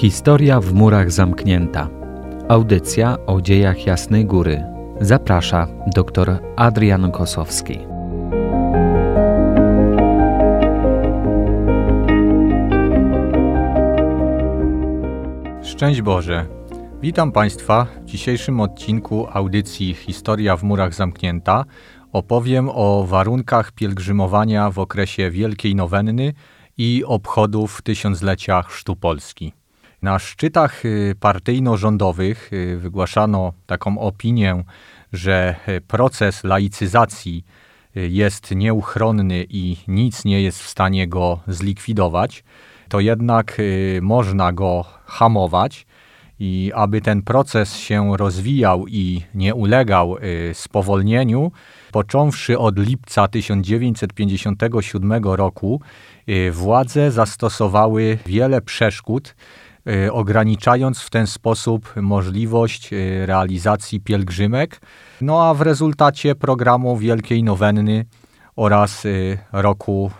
Historia w murach zamknięta. Audycja o dziejach Jasnej Góry. Zaprasza dr Adrian Kosowski. Szczęść Boże. Witam Państwa w dzisiejszym odcinku audycji Historia w murach zamknięta. Opowiem o warunkach pielgrzymowania w okresie Wielkiej Nowenny i obchodów tysiąclecia Chrztu Polski. Na szczytach y, partyjno-rządowych y, wygłaszano taką opinię, że y, proces laicyzacji jest nieuchronny i nic nie jest w stanie go zlikwidować, to jednak można go hamować i aby ten proces się rozwijał i nie ulegał spowolnieniu, począwszy od lipca 1957 roku, władze zastosowały wiele przeszkód ograniczając w ten sposób możliwość y, realizacji pielgrzymek, no a w rezultacie programu Wielkiej Nowenny oraz y, roku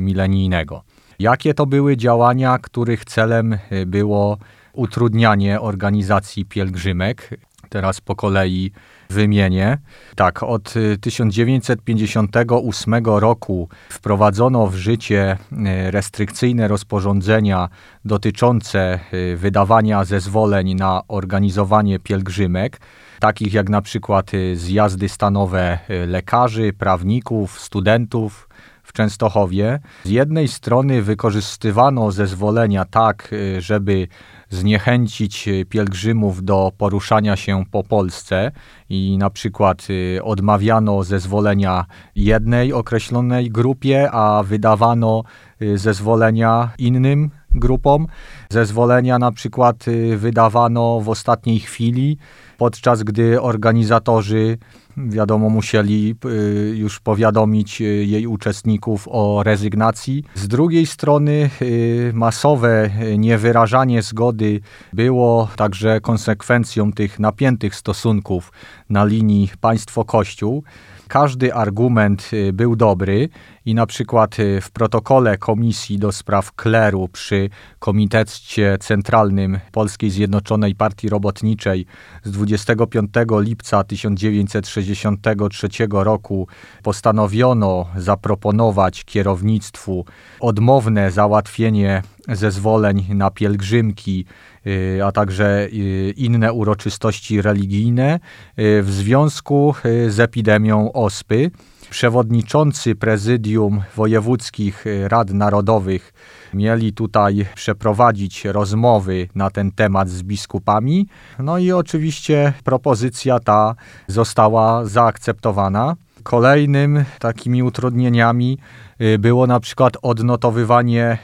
milenijnego. Jakie to były działania, których celem było utrudnianie organizacji pielgrzymek? Teraz po kolei wymienię. Tak, od 1958 y, roku wprowadzono w życie y, restrykcyjne rozporządzenia dotyczące y, wydawania zezwoleń na organizowanie pielgrzymek, takich jak na przykład zjazdy stanowe lekarzy, prawników, studentów, w Częstochowie. Z jednej strony wykorzystywano zezwolenia tak, żeby zniechęcić e, pielgrzymów do poruszania się po Polsce i na przykład e, odmawiano zezwolenia jednej określonej grupie, a wydawano e, zezwolenia innym grupom. Zezwolenia na przykład wydawano w ostatniej chwili, podczas gdy organizatorzy wiadomo, musieli y, już powiadomić y, jej uczestników o rezygnacji. Z drugiej strony y, masowe niewyrażanie zgody było także konsekwencją tych napiętych stosunków na linii państwo-kościół. Każdy argument y, był dobry i na przykład y, w protokole Komisji do Spraw Kleru przy Komitecie Centralnym Polskiej Zjednoczonej Partii Robotniczej z 25 lipca 1963 roku postanowiono zaproponować kierownictwu odmowne załatwienie zezwoleń na pielgrzymki Y, a także y, inne uroczystości religijne y, w związku z epidemią ospy. Przewodniczący prezydium wojewódzkich rad narodowych mieli tutaj przeprowadzić rozmowy na ten temat z biskupami. No i oczywiście propozycja ta została zaakceptowana. Kolejnym takimi utrudnieniami było na przykład odnotowywanie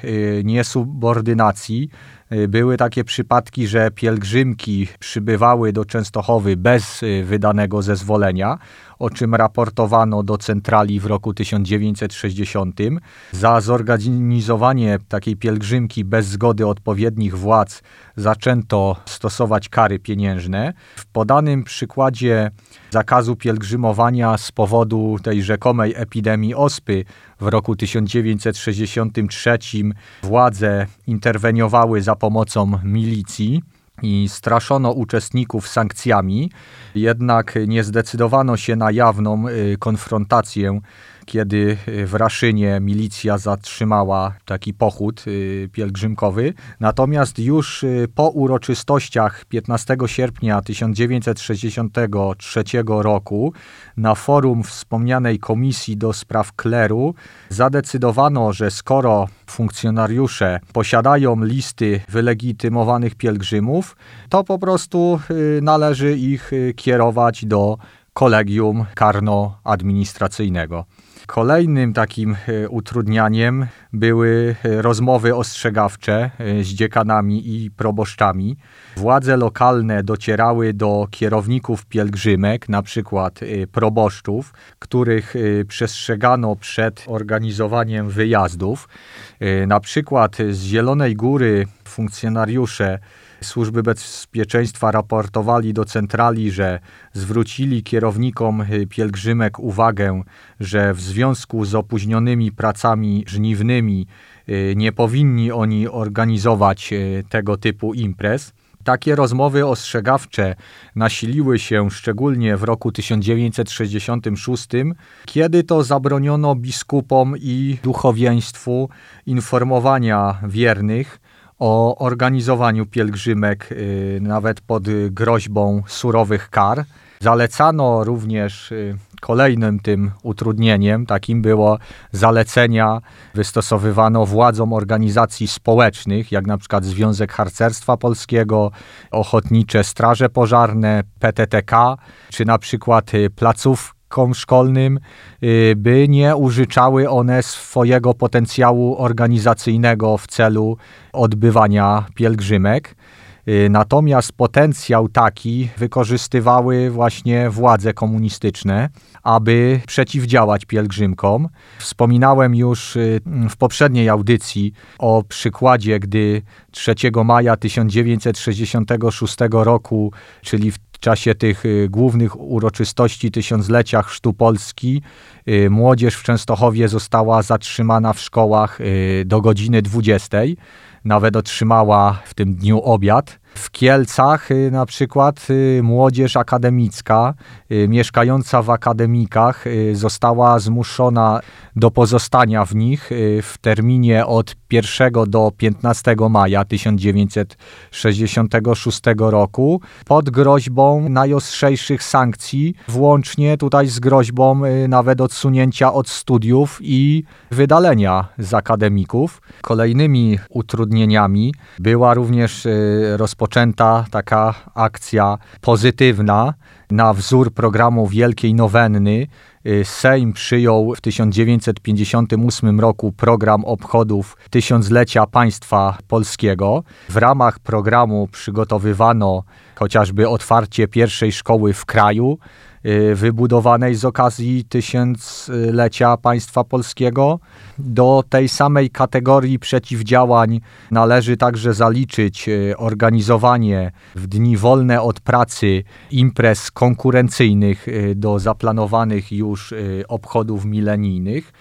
niesubordynacji Y, były takie przypadki, że pielgrzymki przybywały do Częstochowy bez y, wydanego zezwolenia, o czym raportowano do centrali w roku 1960. Za zorganizowanie takiej pielgrzymki bez zgody odpowiednich władz zaczęto stosować kary pieniężne. W podanym przykładzie zakazu pielgrzymowania z powodu tej rzekomej epidemii ospy w roku 1963 władze interweniowały za pomocą milicji i straszono uczestników sankcjami, jednak nie zdecydowano się na jawną y, konfrontację kiedy y, w Raszynie milicja zatrzymała taki pochód y, pielgrzymkowy. Natomiast już y, po uroczystościach 15 sierpnia 1963 roku na forum wspomnianej Komisji do Spraw Kleru zadecydowano, że skoro funkcjonariusze posiadają listy wylegitymowanych pielgrzymów, to po prostu należy ich kierować do kolegium karno-administracyjnego. Kolejnym takim e, utrudnianiem były e, rozmowy ostrzegawcze e, z dziekanami i proboszczami. Władze lokalne docierały do kierowników pielgrzymek, na przykład proboszczów, których przestrzegano przed organizowaniem wyjazdów. Na przykład z Zielonej Góry funkcjonariusze służby bezpieczeństwa raportowali do centrali, że zwrócili kierownikom pielgrzymek uwagę, że w związku z opóźnionymi pracami żniwnymi nie powinni oni organizować tego typu imprez. Takie rozmowy ostrzegawcze nasiliły się szczególnie w roku 1966, kiedy to zabroniono biskupom i duchowieństwu informowania wiernych o organizowaniu pielgrzymek, y, nawet pod groźbą surowych kar. Zalecano również y, kolejnym tym utrudnieniem, takim było zalecenia wystosowywano władzom organizacji społecznych, jak na przykład Związek Harcerstwa Polskiego, Ochotnicze Straże Pożarne, PTTK, czy na przykład y, szkolnym, by nie użyczały one swojego potencjału organizacyjnego w celu odbywania pielgrzymek. Y, natomiast potencjał taki wykorzystywały właśnie władze komunistyczne, aby przeciwdziałać pielgrzymkom. Wspominałem już y, w poprzedniej audycji o przykładzie, gdy 3 maja 1966 roku, czyli w czasie tych y, głównych uroczystości tysiąclecia Chrztu Polski młodzież w Częstochowie została zatrzymana w szkołach do godziny 20 nawet otrzymała w tym dniu obiad. W Kielcach y, na przykład y, młodzież akademicka y, mieszkająca w akademikach została zmuszona do pozostania w nich w terminie od 1 do 15 maja 1966 roku pod groźbą najostrzejszych sankcji, włącznie tutaj z groźbą nawet odsunięcia od studiów i wydalenia z akademików. Kolejnymi utrudnieniami była również rozpoczęta rozpoczęta taka akcja pozytywna na wzór programu Wielkiej Nowenny. Y, Sejm przyjął w 1958 roku program obchodów tysiąclecia państwa polskiego. W ramach programu przygotowywano chociażby otwarcie pierwszej szkoły w kraju, wybudowanej z okazji tysiąclecia państwa polskiego. Do tej samej kategorii przeciwdziałań należy także zaliczyć y, organizowanie w dni wolne od pracy imprez konkurencyjnych y, do zaplanowanych już obchodów milenijnych.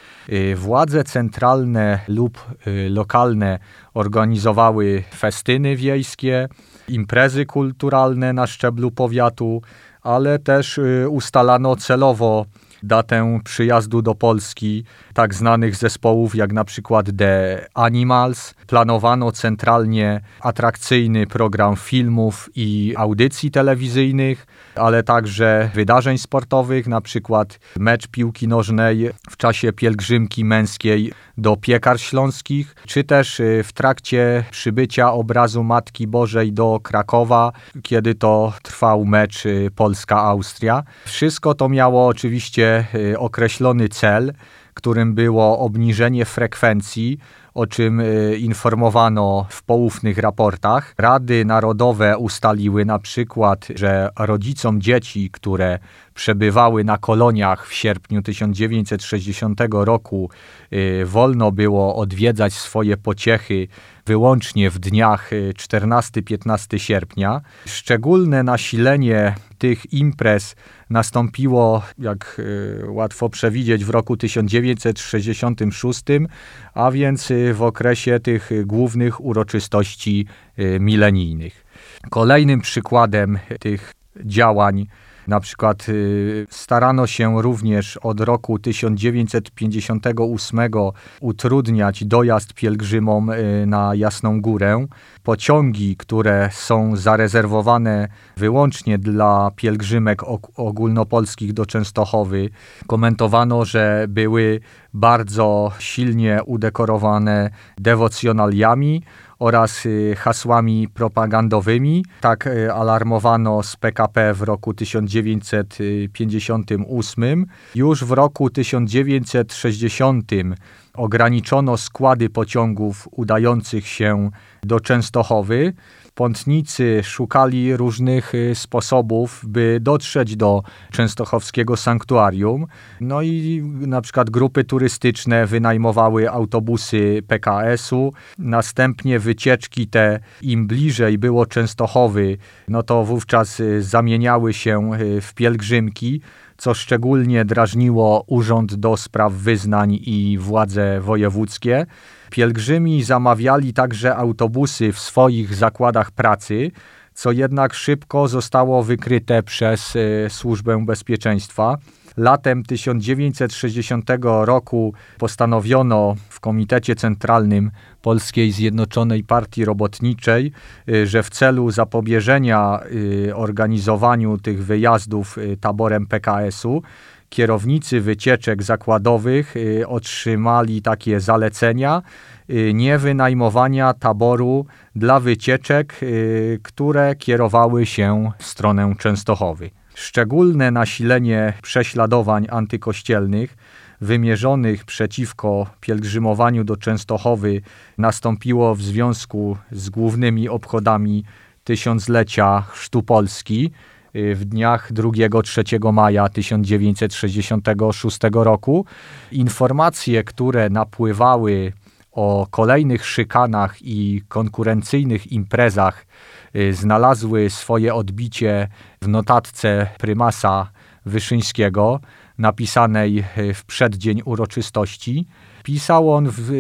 Władze centralne lub lokalne organizowały festyny wiejskie, imprezy kulturalne na szczeblu powiatu, ale też y, ustalano celowo datę przyjazdu do Polski tak znanych zespołów jak na przykład The Animals. Planowano centralnie atrakcyjny program filmów i audycji telewizyjnych, ale także wydarzeń sportowych, na przykład mecz piłki nożnej w czasie pielgrzymki męskiej do piekar śląskich, czy też y, w trakcie przybycia obrazu Matki Bożej do Krakowa, kiedy to trwał mecz y, Polska-Austria. Wszystko to miało oczywiście y, określony cel, którym było obniżenie frekwencji, o czym y, informowano w poufnych raportach. Rady narodowe ustaliły na przykład, że rodzicom dzieci, które przebywały na koloniach w sierpniu 1960 roku, y, wolno było odwiedzać swoje pociechy wyłącznie w dniach 14-15 y, sierpnia. Szczególne nasilenie tych imprez nastąpiło, jak y, łatwo przewidzieć, w roku 1966, a więc w okresie tych głównych uroczystości milenijnych. Kolejnym przykładem tych działań na przykład y, starano się również od roku 1958 utrudniać dojazd pielgrzymom y, na Jasną Górę. Pociągi, które są zarezerwowane wyłącznie dla pielgrzymek ogólnopolskich do Częstochowy, komentowano, że były bardzo silnie udekorowane dewocjonaliami oraz y, hasłami propagandowymi. Tak y, alarmowano z PKP w roku 1958. Już w roku 1960 ograniczono składy pociągów udających się do Częstochowy. Pątnicy szukali różnych y, sposobów, by dotrzeć do częstochowskiego sanktuarium. No i na przykład grupy turystyczne wynajmowały autobusy PKS-u. Następnie wycieczki te, im bliżej było Częstochowy, no to wówczas y, zamieniały się y, w pielgrzymki co szczególnie drażniło Urząd do Spraw Wyznań i władze wojewódzkie. Pielgrzymi zamawiali także autobusy w swoich zakładach pracy, co jednak szybko zostało wykryte przez e, Służbę Bezpieczeństwa. Latem 1960 roku postanowiono w Komitecie Centralnym Polskiej Zjednoczonej Partii Robotniczej, y, że w celu zapobieżenia y, organizowaniu tych wyjazdów y, taborem PKS-u kierownicy wycieczek zakładowych otrzymali takie zalecenia nie wynajmowania taboru dla wycieczek, które kierowały się w stronę Częstochowy. Szczególne nasilenie prześladowań antykościelnych wymierzonych przeciwko pielgrzymowaniu do Częstochowy nastąpiło w związku z głównymi obchodami tysiąclecia Chrztu Polski y, w dniach 2-3 maja 1966 roku. Informacje, które napływały o kolejnych szykanach i konkurencyjnych imprezach znalazły swoje odbicie w notatce prymasa Wyszyńskiego, napisanej y, w przeddzień uroczystości. Pisał on, w,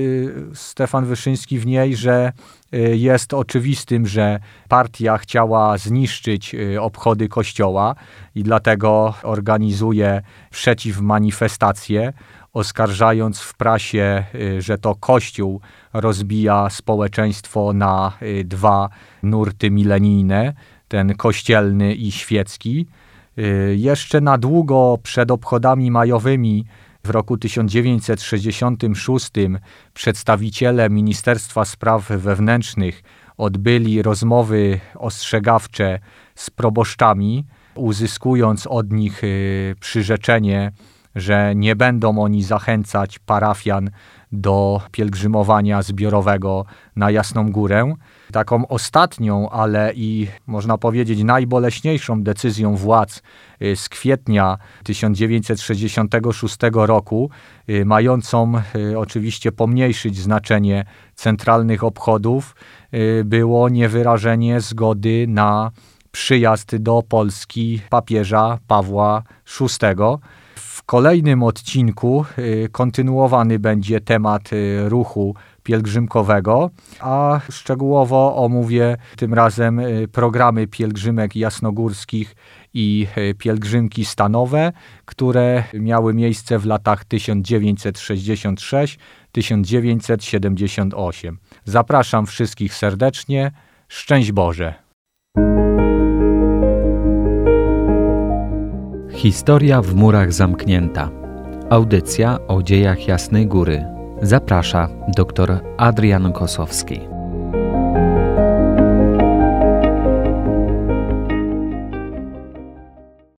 Stefan Wyszyński, w niej, że y, jest oczywistym, że partia chciała zniszczyć obchody kościoła i dlatego organizuje przeciwmanifestacje oskarżając w prasie, y, że to Kościół rozbija społeczeństwo na y, dwa nurty milenijne, ten kościelny i świecki. Y, jeszcze na długo przed obchodami majowymi w roku 1966 przedstawiciele Ministerstwa Spraw Wewnętrznych odbyli rozmowy ostrzegawcze z proboszczami, uzyskując od nich przyrzeczenie że nie będą oni zachęcać parafian do pielgrzymowania zbiorowego na Jasną Górę. Taką ostatnią, ale i można powiedzieć najboleśniejszą decyzją władz y, z kwietnia 1966 roku, y, mającą y, oczywiście pomniejszyć znaczenie centralnych obchodów, było niewyrażenie zgody na przyjazd do Polski papieża Pawła VI. W kolejnym odcinku y, kontynuowany będzie temat y, ruchu pielgrzymkowego, a szczegółowo omówię tym razem y, programy pielgrzymek jasnogórskich i pielgrzymki stanowe, które miały miejsce w latach 1966-1978. Zapraszam wszystkich serdecznie. Szczęść Boże! Historia w murach zamknięta. Audycja o dziejach Jasnej Góry. Zaprasza dr Adrian Kosowski.